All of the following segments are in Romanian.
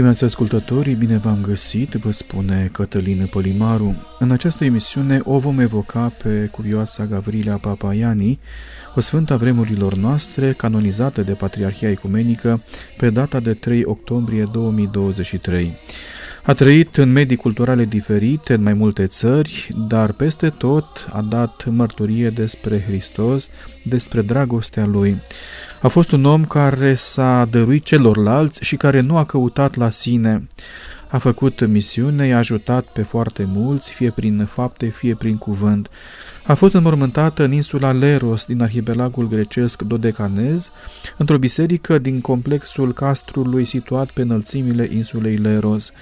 Stimați ascultătorii, bine v-am găsit, vă spune Cătălină Polimaru. În această emisiune o vom evoca pe cuvioasa Gavrilea Papaiani, o sfântă a vremurilor noastre, canonizată de Patriarhia Ecumenică pe data de 3 octombrie 2023. A trăit în medii culturale diferite în mai multe țări, dar peste tot a dat mărturie despre Hristos, despre dragostea Lui. A fost un om care s-a dăruit celorlalți și care nu a căutat la sine. A făcut misiune, i-a ajutat pe foarte mulți, fie prin fapte, fie prin cuvânt. A fost înmormântată în insula Leros din arhipelagul grecesc Dodecanez, într-o biserică din complexul castrului situat pe înălțimile insulei Leros.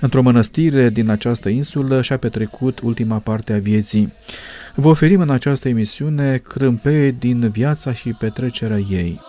Într-o mănăstire din această insulă și-a petrecut ultima parte a vieții. Vă oferim în această emisiune crâmpeie din viața și petrecerea ei.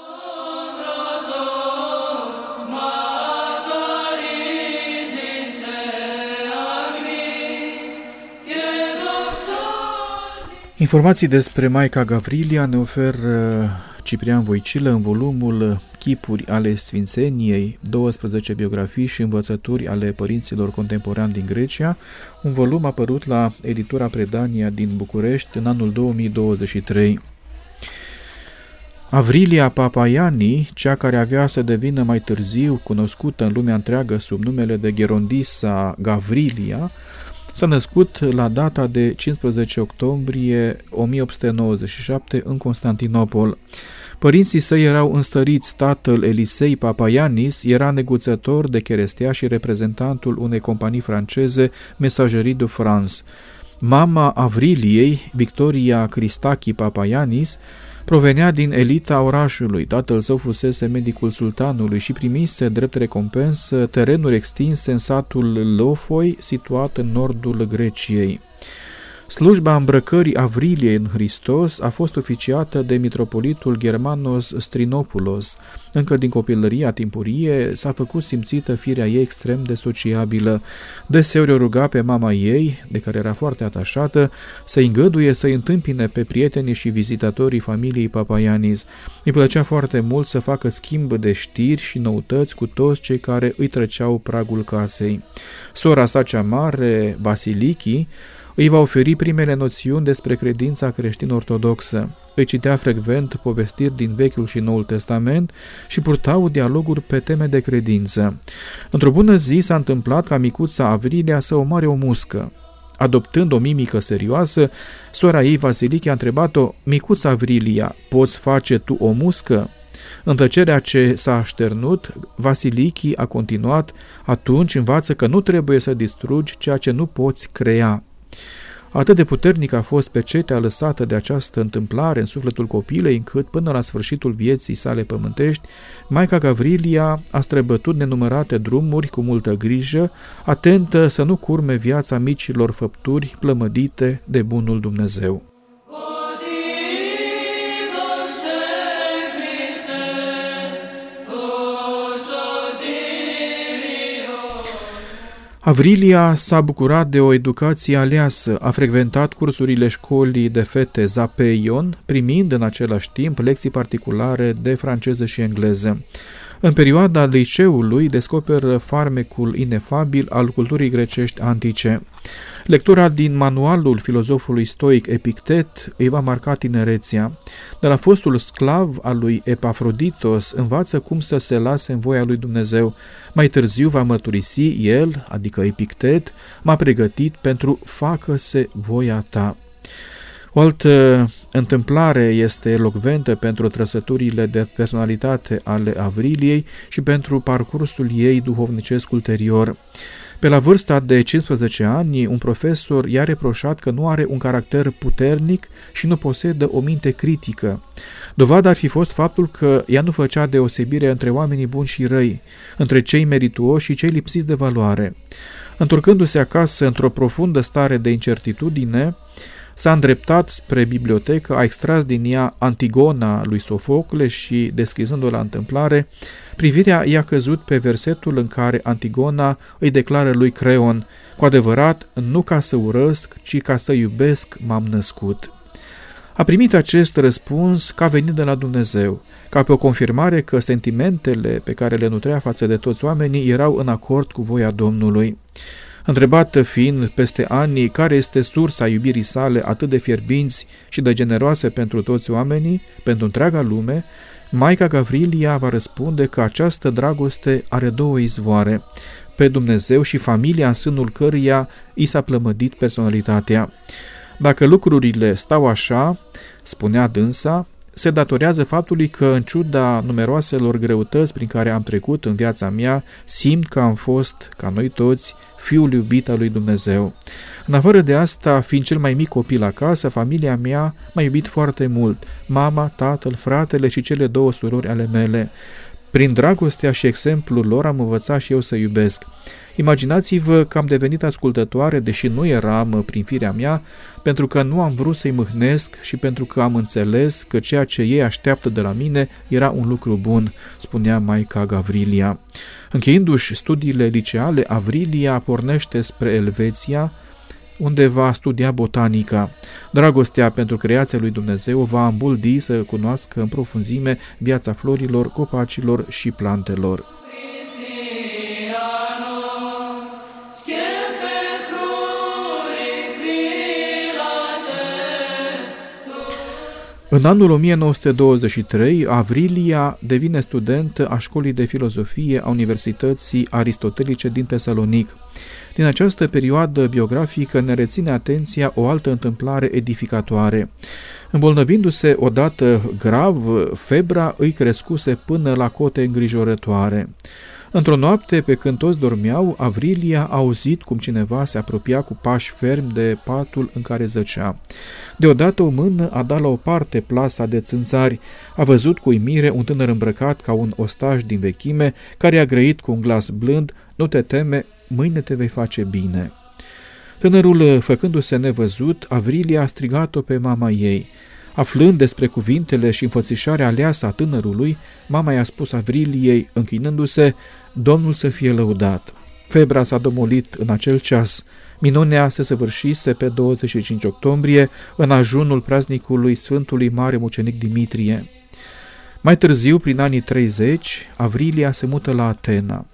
Informații despre Maica Gavrilia ne oferă Ciprian Voicilă în volumul Chipuri ale Sfințeniei, 12 biografii și învățături ale părinților contemporani din Grecia, un volum apărut la editura Predania din București în anul 2023. Avrilia Papaiani, cea care avea să devină mai târziu cunoscută în lumea întreagă sub numele de Gerondisa Gavrilia, S-a născut la data de 15 octombrie 1897 în Constantinopol. Părinții săi erau înstăriți, tatăl Elisei Papaianis era neguțător de cherestea și reprezentantul unei companii franceze Messagerie de France. Mama Avriliei, Victoria Cristachi Papaianis, Provenea din elita orașului, tatăl său fusese medicul sultanului și primise drept recompensă terenuri extinse în satul Lofoi, situat în nordul Greciei. Slujba îmbrăcării Avriliei în Hristos a fost oficiată de mitropolitul Germanos Strinopulos. Încă din copilăria timpurie s-a făcut simțită firea ei extrem de sociabilă. Deseori o ruga pe mama ei, de care era foarte atașată, să îngăduie să-i întâmpine pe prietenii și vizitatorii familiei Papaianis. Îi plăcea foarte mult să facă schimb de știri și noutăți cu toți cei care îi treceau pragul casei. Sora sa cea mare, Vasiliki, îi va oferi primele noțiuni despre credința creștin-ortodoxă. Îi citea frecvent povestiri din Vechiul și Noul Testament și purtau dialoguri pe teme de credință. Într-o bună zi s-a întâmplat ca micuța Avrilia să omoare o muscă. Adoptând o mimică serioasă, sora ei Vasiliche a întrebat-o, Micuța Avrilia, poți face tu o muscă? În tăcerea ce s-a așternut, Vasilichi a continuat, atunci învață că nu trebuie să distrugi ceea ce nu poți crea. Atât de puternic a fost pecetea lăsată de această întâmplare în sufletul copilei, încât până la sfârșitul vieții sale pământești, Maica Gavrilia a străbătut nenumărate drumuri cu multă grijă, atentă să nu curme viața micilor făpturi plămădite de bunul Dumnezeu. Avrilia s-a bucurat de o educație aleasă, a frecventat cursurile școlii de fete Zapeion, primind în același timp lecții particulare de franceză și engleză. În perioada liceului descoperă farmecul inefabil al culturii grecești antice. Lectura din manualul filozofului stoic Epictet îi va marca tinerețea. De la fostul sclav al lui Epafroditos învață cum să se lase în voia lui Dumnezeu. Mai târziu va mărturisi el, adică Epictet, m-a pregătit pentru facă-se voia ta. O altă întâmplare este elocventă pentru trăsăturile de personalitate ale Avriliei și pentru parcursul ei duhovnicesc ulterior. Pe la vârsta de 15 ani, un profesor i-a reproșat că nu are un caracter puternic și nu posedă o minte critică. Dovada ar fi fost faptul că ea nu făcea deosebire între oamenii buni și răi, între cei merituoși și cei lipsiți de valoare. Întorcându-se acasă într-o profundă stare de incertitudine, S-a îndreptat spre bibliotecă, a extras din ea Antigona lui Sofocle și, deschizând-o la întâmplare, privirea i-a căzut pe versetul în care Antigona îi declară lui Creon, cu adevărat, nu ca să urăsc, ci ca să iubesc m-am născut. A primit acest răspuns ca venit de la Dumnezeu, ca pe o confirmare că sentimentele pe care le nutrea față de toți oamenii erau în acord cu voia Domnului. Întrebată fiind peste ani care este sursa iubirii sale atât de fierbinți și de generoase pentru toți oamenii, pentru întreaga lume, Maica Gavrilia va răspunde că această dragoste are două izvoare, pe Dumnezeu și familia în sânul căruia i s-a plămădit personalitatea. Dacă lucrurile stau așa, spunea dânsa, se datorează faptului că, în ciuda numeroaselor greutăți prin care am trecut în viața mea, simt că am fost, ca noi toți, fiul iubit al lui Dumnezeu. În afară de asta, fiind cel mai mic copil acasă, familia mea m-a iubit foarte mult, mama, tatăl, fratele și cele două surori ale mele. Prin dragostea și exemplul lor am învățat și eu să iubesc. Imaginați-vă că am devenit ascultătoare, deși nu eram prin firea mea, pentru că nu am vrut să-i mâhnesc și pentru că am înțeles că ceea ce ei așteaptă de la mine era un lucru bun, spunea Maica Gavrilia. Încheindu-și studiile liceale, Avrilia pornește spre Elveția, unde va studia botanica. Dragostea pentru creația lui Dumnezeu va îmbuldi să cunoască în profunzime viața florilor, copacilor și plantelor. În anul 1923, Avrilia devine student a școlii de filozofie a Universității Aristotelice din Tesalonic. Din această perioadă biografică ne reține atenția o altă întâmplare edificatoare. Îmbolnăvindu-se odată grav, febra îi crescuse până la cote îngrijorătoare. Într-o noapte, pe când toți dormeau, Avrilia a auzit cum cineva se apropia cu pași fermi de patul în care zăcea. Deodată o mână a dat la o parte plasa de țânțari. A văzut cu uimire un tânăr îmbrăcat ca un ostaș din vechime, care a grăit cu un glas blând, nu te teme, mâine te vei face bine. Tânărul, făcându-se nevăzut, Avrilia a strigat-o pe mama ei. Aflând despre cuvintele și înfățișarea aleasă a tânărului, mama i-a spus Avriliei, închinându-se, Domnul să fie lăudat. Febra s-a domolit în acel ceas. Minunea se săvârșise pe 25 octombrie, în ajunul praznicului Sfântului Mare Mucenic Dimitrie. Mai târziu, prin anii 30, Avrilia se mută la Atena.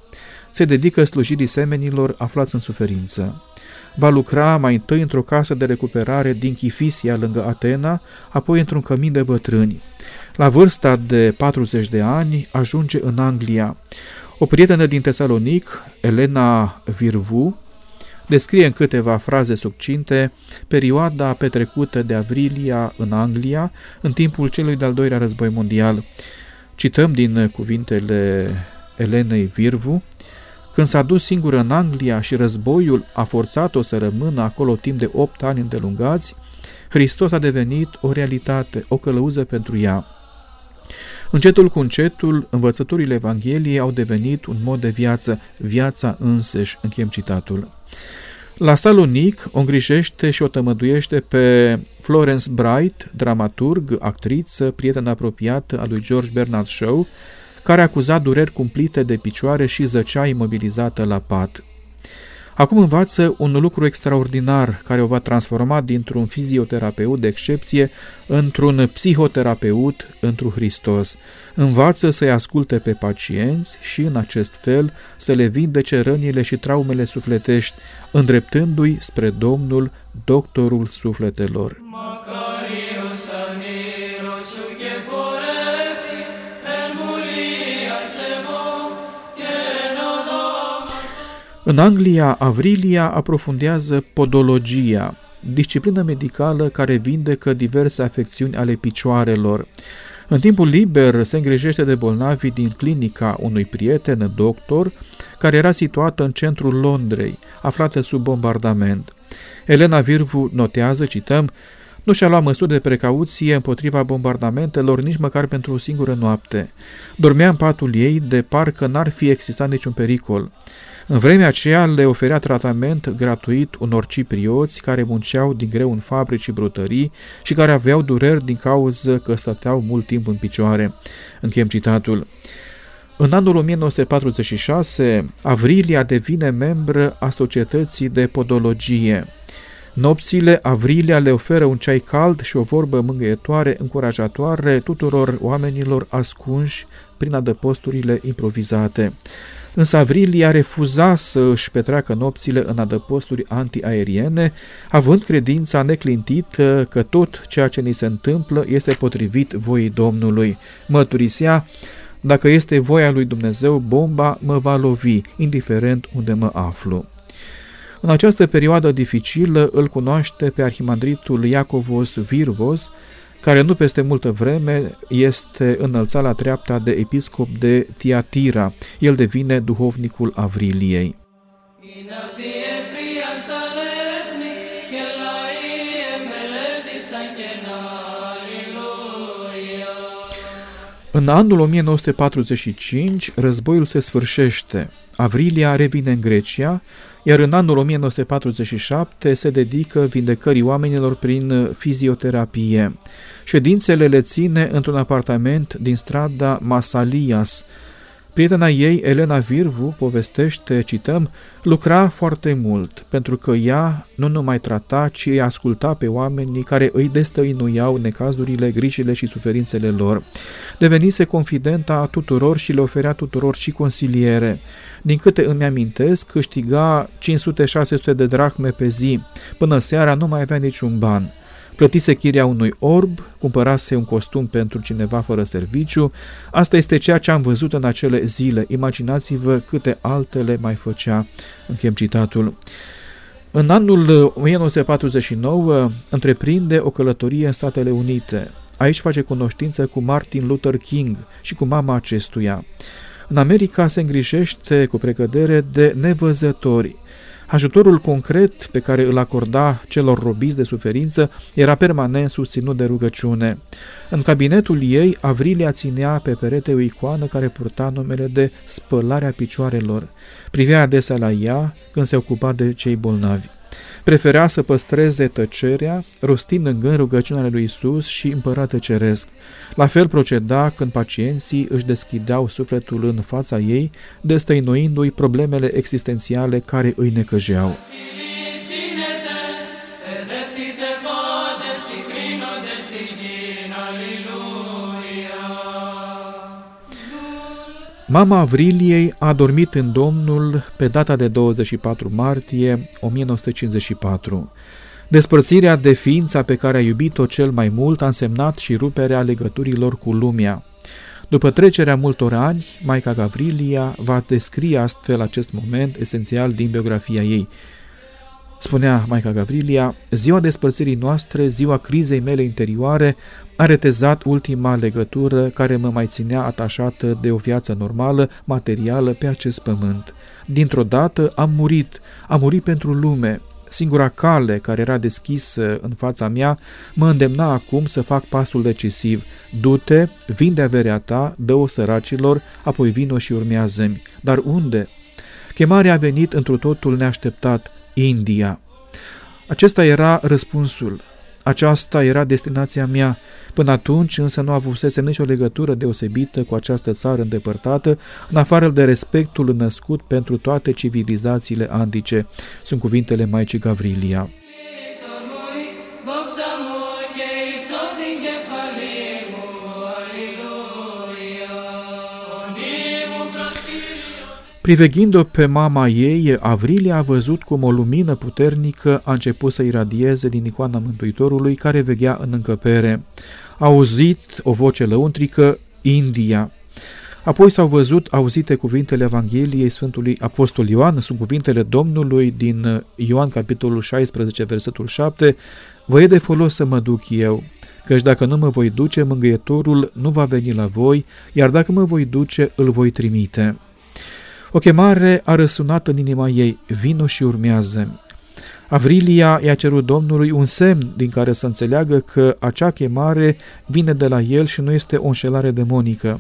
Se dedică slujirii semenilor aflați în suferință. Va lucra mai întâi într-o casă de recuperare din Chifisia, lângă Atena, apoi într-un cămin de bătrâni. La vârsta de 40 de ani ajunge în Anglia. O prietenă din Tesalonic, Elena Virvu, descrie în câteva fraze succinte perioada petrecută de Avrilia în Anglia în timpul celui de-al doilea război mondial. Cităm din cuvintele Elenei Virvu, când s-a dus singură în Anglia și războiul a forțat-o să rămână acolo timp de opt ani îndelungați, Hristos a devenit o realitate, o călăuză pentru ea. Încetul cu încetul, învățăturile Evangheliei au devenit un mod de viață, viața însăși, închem citatul. La Salonic o îngrijește și o tămăduiește pe Florence Bright, dramaturg, actriță, prieten apropiată a lui George Bernard Shaw, care acuza dureri cumplite de picioare și zăcea imobilizată la pat. Acum învață un lucru extraordinar care o va transforma dintr-un fizioterapeut de excepție într-un psihoterapeut într Hristos. Învață să-i asculte pe pacienți și, în acest fel, să le vindece rănile și traumele sufletești, îndreptându-i spre Domnul, doctorul sufletelor. În Anglia, Avrilia aprofundează podologia, disciplină medicală care vindecă diverse afecțiuni ale picioarelor. În timpul liber se îngrijește de bolnavi din clinica unui prieten, doctor, care era situată în centrul Londrei, aflată sub bombardament. Elena Virvu notează, cităm, nu și-a luat măsuri de precauție împotriva bombardamentelor nici măcar pentru o singură noapte. Dormea în patul ei de parcă n-ar fi existat niciun pericol. În vremea aceea le oferea tratament gratuit unor ciprioți care munceau din greu în fabrici și brutării și care aveau dureri din cauza că stăteau mult timp în picioare. Închem citatul. În anul 1946, Avrilia devine membră a Societății de Podologie. Nopțile, Avrilia le oferă un ceai cald și o vorbă mângâietoare, încurajatoare tuturor oamenilor ascunși prin adăposturile improvizate. Însă Avrilia refuza să își petreacă nopțile în adăposturi antiaeriene, având credința neclintită că tot ceea ce ni se întâmplă este potrivit voii Domnului. Mărturisea, dacă este voia lui Dumnezeu, bomba mă va lovi, indiferent unde mă aflu. În această perioadă dificilă îl cunoaște pe arhimandritul Iacovos Virvos, care nu peste multă vreme este înălțat la treapta de episcop de Tiatira. El devine duhovnicul Avriliei. În anul 1945, războiul se sfârșește. Avrilia revine în Grecia, iar în anul 1947 se dedică vindecării oamenilor prin fizioterapie. Ședințele le ține într-un apartament din strada Masalias, Prietena ei, Elena Virvu, povestește, cităm, lucra foarte mult, pentru că ea nu numai trata, ci îi asculta pe oamenii care îi destăinuiau necazurile, grijile și suferințele lor. Devenise confidenta a tuturor și le oferea tuturor și consiliere. Din câte îmi amintesc, câștiga 500-600 de drachme pe zi. Până seara nu mai avea niciun ban. Plătise chiria unui orb, cumpărase un costum pentru cineva fără serviciu. Asta este ceea ce am văzut în acele zile. Imaginați-vă câte altele mai făcea. Închem citatul. În anul 1949 întreprinde o călătorie în Statele Unite. Aici face cunoștință cu Martin Luther King și cu mama acestuia. În America se îngrijește cu precădere de nevăzători. Ajutorul concret pe care îl acorda celor robiți de suferință era permanent susținut de rugăciune. În cabinetul ei, Avrilia ținea pe perete o icoană care purta numele de spălarea picioarelor. Privea adesea la ea când se ocupa de cei bolnavi. Prefera să păstreze tăcerea, rostind în gând rugăciunea lui Isus și împărate ceresc. La fel proceda când pacienții își deschideau sufletul în fața ei, destăinuindu-i problemele existențiale care îi necăjeau. Mama Avriliei a dormit în Domnul pe data de 24 martie 1954. Despărțirea de ființa pe care a iubit-o cel mai mult a însemnat și ruperea legăturilor cu lumea. După trecerea multor ani, Maica Gavrilia va descrie astfel acest moment esențial din biografia ei. Spunea Maica Gavrilia, ziua despărțirii noastre, ziua crizei mele interioare, a retezat ultima legătură care mă mai ținea atașată de o viață normală, materială, pe acest pământ. Dintr-o dată am murit, am murit pentru lume. Singura cale care era deschisă în fața mea mă îndemna acum să fac pasul decisiv. Du-te, vinde averea ta, dă-o săracilor, apoi vino și urmează-mi. Dar unde? Chemarea a venit într totul neașteptat, India. Acesta era răspunsul. Aceasta era destinația mea. Până atunci însă nu avusese nicio legătură deosebită cu această țară îndepărtată, în afară de respectul născut pentru toate civilizațiile antice. Sunt cuvintele Maicii Gavrilia. Priveghind-o pe mama ei, Avrilia a văzut cum o lumină puternică a început să iradieze din icoana Mântuitorului care veghea în încăpere. A auzit o voce lăuntrică, India. Apoi s-au văzut auzite cuvintele Evangheliei Sfântului Apostol Ioan, sunt cuvintele Domnului din Ioan capitolul 16, versetul 7, Vă e de folos să mă duc eu, căci dacă nu mă voi duce, mângâietorul nu va veni la voi, iar dacă mă voi duce, îl voi trimite. O chemare a răsunat în inima ei, vino și urmează Avrilia i-a cerut Domnului un semn din care să înțeleagă că acea chemare vine de la el și nu este o înșelare demonică.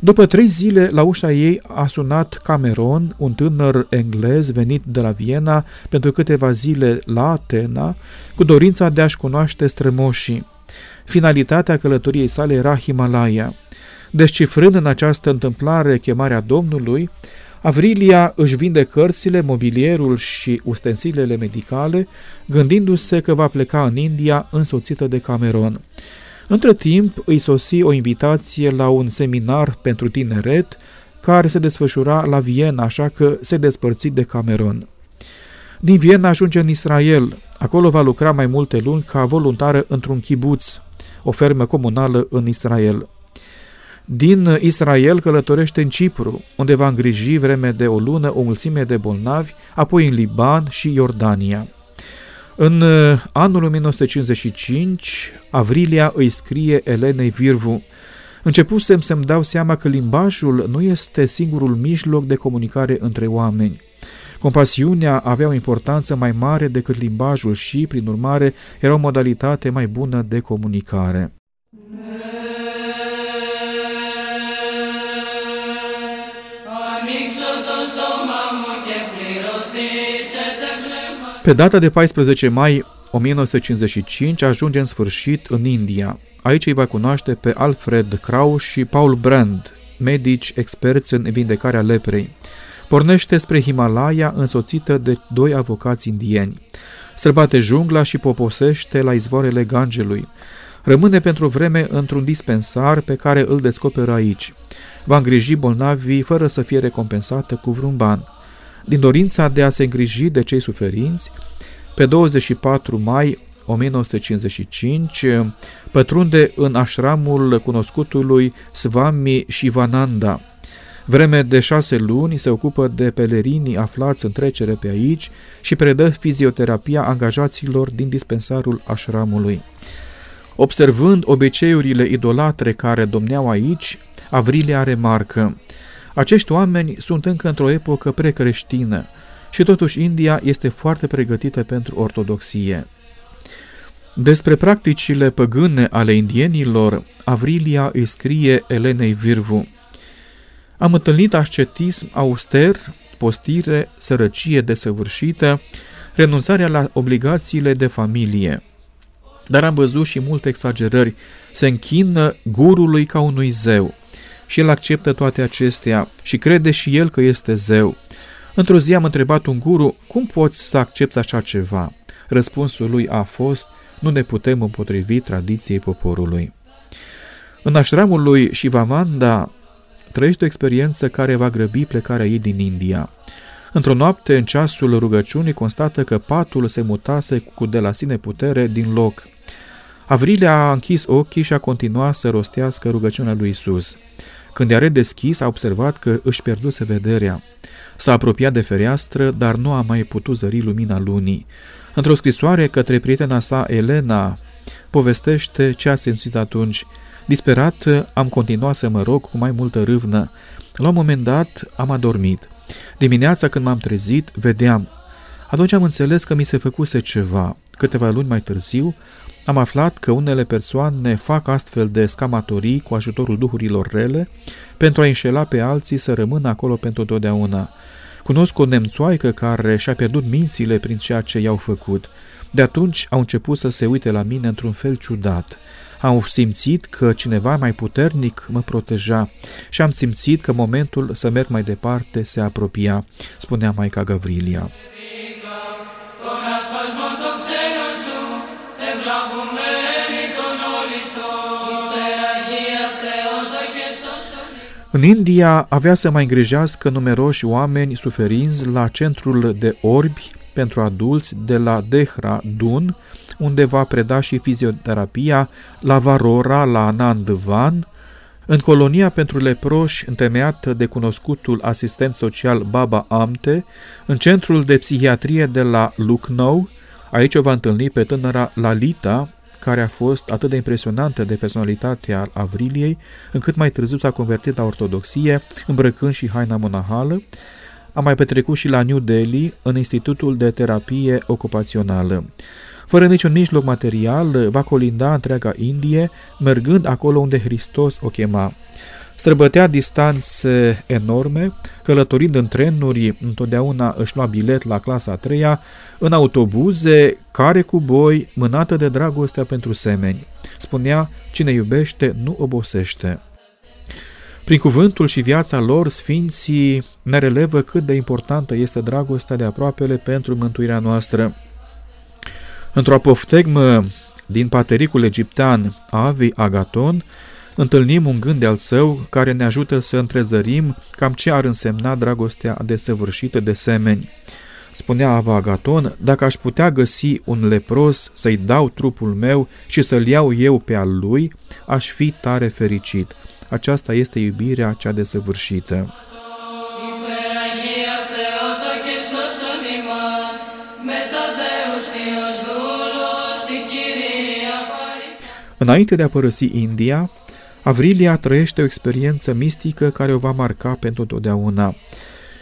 După trei zile, la ușa ei a sunat Cameron, un tânăr englez venit de la Viena pentru câteva zile la Atena, cu dorința de a-și cunoaște strămoșii. Finalitatea călătoriei sale era Himalaya. Descifrând în această întâmplare chemarea Domnului, Avrilia își vinde cărțile, mobilierul și ustensilele medicale, gândindu-se că va pleca în India însoțită de Cameron. Între timp îi sosi o invitație la un seminar pentru tineret care se desfășura la Viena, așa că se despărți de Cameron. Din Viena ajunge în Israel. Acolo va lucra mai multe luni ca voluntară într-un kibuț, o fermă comunală în Israel. Din Israel călătorește în Cipru, unde va îngriji vreme de o lună o mulțime de bolnavi, apoi în Liban și Iordania. În uh, anul 1955, Avrilia îi scrie Elenei Virvu, Începusem să-mi dau seama că limbajul nu este singurul mijloc de comunicare între oameni. Compasiunea avea o importanță mai mare decât limbajul și, prin urmare, era o modalitate mai bună de comunicare. Pe data de 14 mai 1955 ajunge în sfârșit în India. Aici îi va cunoaște pe Alfred Kraus și Paul Brand, medici experți în vindecarea leprei. Pornește spre Himalaya însoțită de doi avocați indieni. Străbate jungla și poposește la izvoarele Gangelui. Rămâne pentru vreme într-un dispensar pe care îl descoperă aici. Va îngriji bolnavii fără să fie recompensată cu vreun ban. Din dorința de a se îngriji de cei suferinți, pe 24 mai 1955 pătrunde în așramul cunoscutului Swami Shivananda. Vreme de șase luni se ocupă de pelerinii aflați în trecere pe aici și predă fizioterapia angajaților din dispensarul așramului. Observând obiceiurile idolatre care domneau aici, Avrilia remarcă acești oameni sunt încă într-o epocă precreștină și totuși India este foarte pregătită pentru ortodoxie. Despre practicile păgâne ale indienilor, Avrilia îi scrie Elenei Virvu. Am întâlnit ascetism auster, postire, sărăcie desăvârșită, renunțarea la obligațiile de familie. Dar am văzut și multe exagerări. Se închină gurului ca unui zeu și el acceptă toate acestea și crede și el că este zeu. Într-o zi am întrebat un guru, cum poți să accepti așa ceva? Răspunsul lui a fost, nu ne putem împotrivi tradiției poporului. În așramul lui Shivamanda trăiește o experiență care va grăbi plecarea ei din India. Într-o noapte, în ceasul rugăciunii, constată că patul se mutase cu de la sine putere din loc. Avrilia a închis ochii și a continuat să rostească rugăciunea lui Isus. Când i-a redeschis, a observat că își pierduse vederea. S-a apropiat de fereastră, dar nu a mai putut zări lumina lunii. Într-o scrisoare către prietena sa, Elena, povestește ce a simțit atunci. Disperat, am continuat să mă rog cu mai multă râvnă. La un moment dat, am adormit. Dimineața, când m-am trezit, vedeam. Atunci am înțeles că mi se făcuse ceva. Câteva luni mai târziu, am aflat că unele persoane fac astfel de scamatorii cu ajutorul duhurilor rele pentru a înșela pe alții să rămână acolo pentru totdeauna. Cunosc o nemțoaică care și-a pierdut mințile prin ceea ce i-au făcut. De atunci au început să se uite la mine într-un fel ciudat. Am simțit că cineva mai puternic mă proteja și am simțit că momentul să merg mai departe se apropia, spunea Maica Gavrilia. În India avea să mai îngrijească numeroși oameni suferinți la centrul de orbi pentru adulți de la Dehradun, unde va preda și fizioterapia la Varora, la Nandvan, În colonia pentru leproși, întemeiată de cunoscutul asistent social Baba Amte, în centrul de psihiatrie de la Lucknow, aici o va întâlni pe tânăra Lalita, care a fost atât de impresionantă de personalitatea Avriliei, încât mai târziu s-a convertit la ortodoxie, îmbrăcând și haina monahală, a mai petrecut și la New Delhi, în Institutul de Terapie Ocupațională. Fără niciun mijloc material, va colinda întreaga Indie, mergând acolo unde Hristos o chema. Străbătea distanțe enorme, călătorind în trenuri, întotdeauna își lua bilet la clasa a treia, în autobuze, care cu boi, mânată de dragostea pentru semeni. Spunea, cine iubește nu obosește. Prin cuvântul și viața lor, sfinții ne relevă cât de importantă este dragostea de aproapele pentru mântuirea noastră. Într-o apoftegmă din patericul egiptean Avi Agaton, întâlnim un gând al său care ne ajută să întrezărim cam ce ar însemna dragostea desăvârșită de semeni. Spunea Ava Agaton, dacă aș putea găsi un lepros să-i dau trupul meu și să-l iau eu pe al lui, aș fi tare fericit. Aceasta este iubirea cea desăvârșită. Înainte de a părăsi India, Avrilia trăiește o experiență mistică care o va marca pentru totdeauna.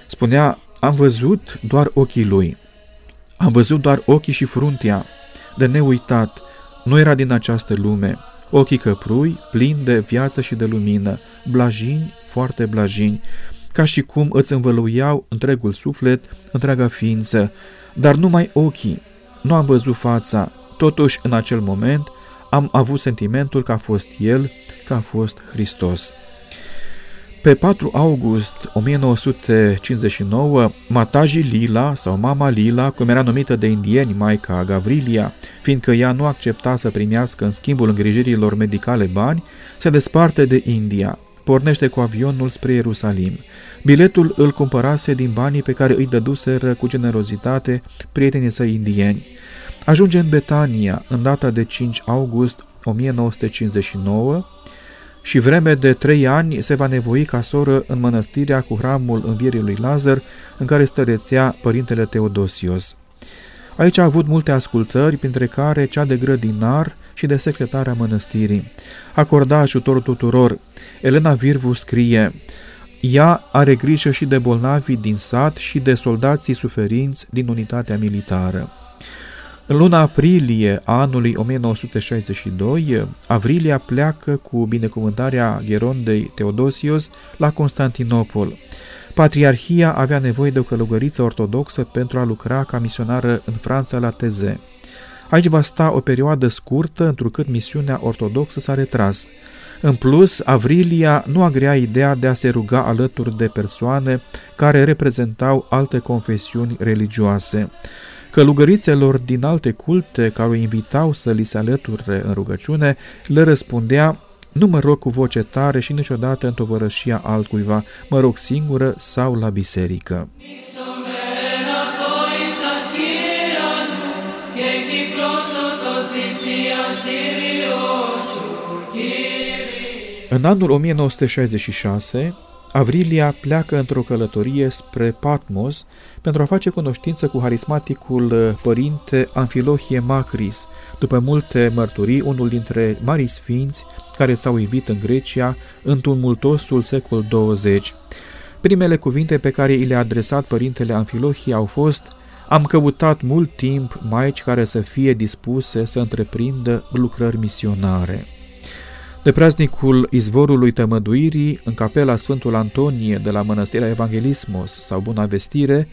Spunea, am văzut doar ochii lui. Am văzut doar ochii și fruntea. De neuitat, nu era din această lume. Ochii căprui, plini de viață și de lumină, blajini, foarte blajini, ca și cum îți învăluiau întregul suflet, întreaga ființă, dar numai ochii. Nu am văzut fața, totuși în acel moment am avut sentimentul că a fost El, că a fost Hristos. Pe 4 august 1959, Mataji Lila, sau Mama Lila, cum era numită de indieni Maica Gavrilia, fiindcă ea nu accepta să primească în schimbul îngrijirilor medicale bani, se desparte de India, pornește cu avionul spre Ierusalim. Biletul îl cumpărase din banii pe care îi dăduseră cu generozitate prietenii săi indieni. Ajunge în Betania în data de 5 august 1959 și vreme de trei ani se va nevoi ca soră în mănăstirea cu hramul învierii lui Lazar, în care stărețea părintele Teodosios. Aici a avut multe ascultări, printre care cea de grădinar și de secretarea mănăstirii. Acorda ajutor tuturor. Elena Virvu scrie, ea are grijă și de bolnavii din sat și de soldații suferinți din unitatea militară. În luna aprilie a anului 1962, Avrilia pleacă cu binecuvântarea Gherondei Teodosios la Constantinopol. Patriarhia avea nevoie de o călugăriță ortodoxă pentru a lucra ca misionară în Franța la Teze. Aici va sta o perioadă scurtă, întrucât misiunea ortodoxă s-a retras. În plus, Avrilia nu agrea ideea de a se ruga alături de persoane care reprezentau alte confesiuni religioase. Călugărițelor din alte culte care o invitau să li se alăture în rugăciune, le răspundea nu mă rog cu voce tare și niciodată în tovărășia altcuiva, mă rog singură sau la biserică. În anul 1966, Avrilia pleacă într-o călătorie spre Patmos pentru a face cunoștință cu harismaticul uh, părinte Anfilohie Macris, după multe mărturii, unul dintre mari sfinți care s-au ivit în Grecia în tumultosul secol 20. Primele cuvinte pe care i le-a adresat părintele Anfilohie au fost Am căutat mult timp maici care să fie dispuse să întreprindă lucrări misionare. De praznicul izvorului tămăduirii, în capela Sfântul Antonie de la Mănăstirea Evanghelismos sau Buna Vestire,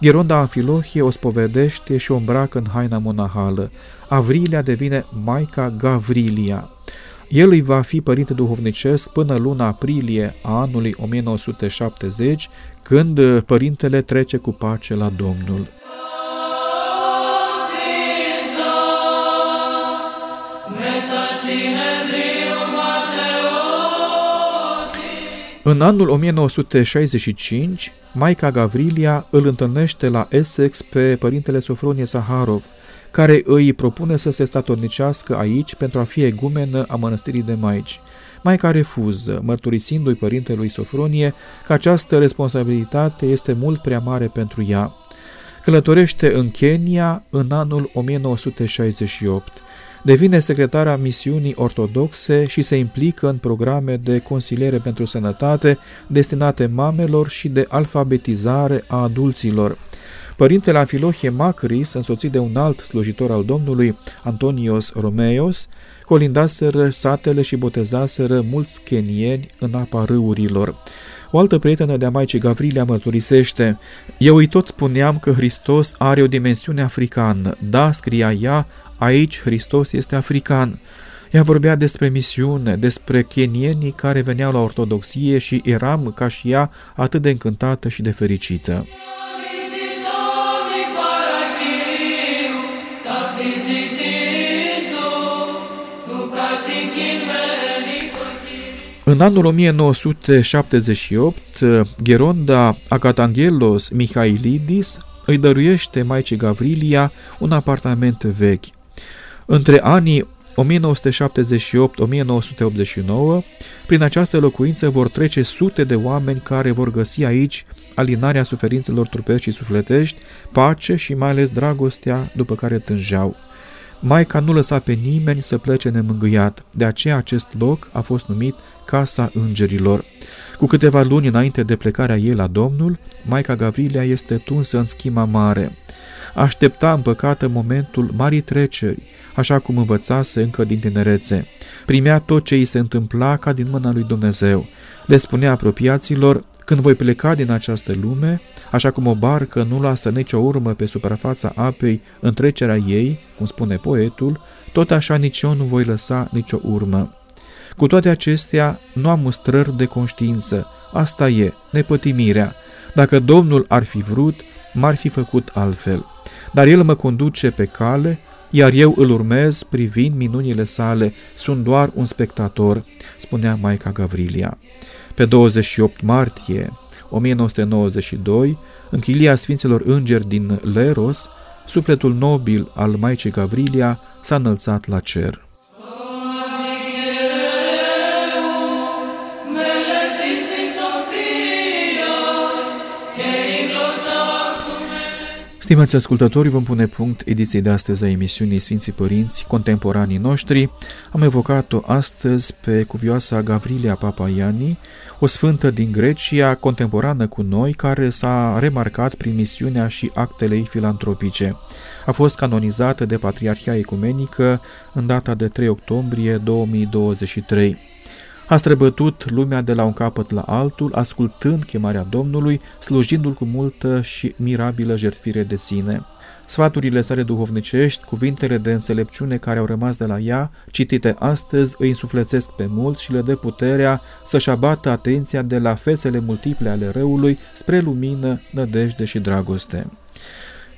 Gheronda Afilohie o spovedește și o îmbracă în haina monahală. Avrilia devine Maica Gavrilia. El îi va fi părinte duhovnicesc până luna aprilie a anului 1970, când părintele trece cu pace la Domnul. În anul 1965, Maica Gavrilia îl întâlnește la Essex pe părintele Sofronie Saharov, care îi propune să se statornicească aici pentru a fi egumenă a mănăstirii de Maici. Maica refuză, mărturisindu-i părintelui Sofronie că această responsabilitate este mult prea mare pentru ea. Călătorește în Kenya în anul 1968. Devine secretara misiunii ortodoxe și se implică în programe de consiliere pentru sănătate destinate mamelor și de alfabetizare a adulților. Părintele Anfilohie Macris, însoțit de un alt slujitor al Domnului, Antonios Romeos, colindaseră satele și botezaseră mulți chenieni în apa râurilor. O altă prietenă de-a Maicii Gavrilia mărturisește, Eu îi tot spuneam că Hristos are o dimensiune africană. Da, scria ea, aici Hristos este african. Ea vorbea despre misiune, despre chenienii care veneau la ortodoxie și eram, ca și ea, atât de încântată și de fericită. În anul 1978, Geronda Agatangelos Mihailidis îi dăruiește Maicii Gavrilia un apartament vechi. Între anii 1978-1989, prin această locuință vor trece sute de oameni care vor găsi aici alinarea suferințelor trupești și sufletești, pace și mai ales dragostea după care tângeau. Maica nu lăsa pe nimeni să plece nemângâiat, de aceea acest loc a fost numit Casa Îngerilor. Cu câteva luni înainte de plecarea ei la Domnul, Maica Gavrilia este tunsă în schima mare. Aștepta împăcată momentul marii treceri, așa cum învățase încă din tinerețe. Primea tot ce îi se întâmpla ca din mâna lui Dumnezeu. Le spunea apropiaților, când voi pleca din această lume, așa cum o barcă nu lasă nicio urmă pe suprafața apei în trecerea ei, cum spune poetul, tot așa nici eu nu voi lăsa nicio urmă. Cu toate acestea, nu am mustrări de conștiință. Asta e, nepătimirea. Dacă Domnul ar fi vrut, m-ar fi făcut altfel. Dar El mă conduce pe cale, iar eu îl urmez privind minunile sale, sunt doar un spectator, spunea Maica Gavrilia. Pe 28 martie 1992, în chilia Sfinților Îngeri din Leros, sufletul nobil al Maicii Gavrilia s-a înălțat la cer. Stimați ascultători, vom pune punct ediției de astăzi a emisiunii Sfinții Părinți, contemporanii noștri. Am evocat-o astăzi pe cuvioasa Gavrilia Papaiani, o sfântă din Grecia, contemporană cu noi, care s-a remarcat prin misiunea și actele ei filantropice. A fost canonizată de Patriarhia Ecumenică în data de 3 octombrie 2023. A străbătut lumea de la un capăt la altul, ascultând chemarea Domnului, slujindu-L cu multă și mirabilă jertfire de sine. Sfaturile sale duhovnicești, cuvintele de înțelepciune care au rămas de la ea, citite astăzi, îi însuflețesc pe mulți și le dă puterea să-și abată atenția de la fețele multiple ale răului spre lumină, nădejde și dragoste.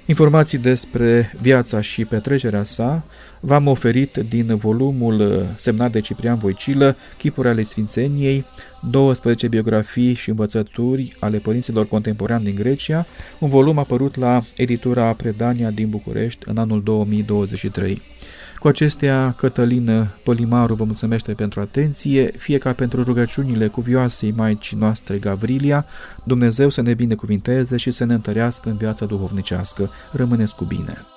Informații despre viața și petrecerea sa v-am oferit din volumul semnat de Ciprian Voicilă, Chipuri ale Sfințeniei, 12 biografii și învățături ale părinților contemporani din Grecia, un volum apărut la editura Predania din București în anul 2023. Cu acestea, Cătălină Polimaru vă mulțumește pentru atenție, fie ca pentru rugăciunile cuvioasei Maicii noastre Gavrilia, Dumnezeu să ne binecuvinteze și să ne întărească în viața duhovnicească. Rămâneți cu bine!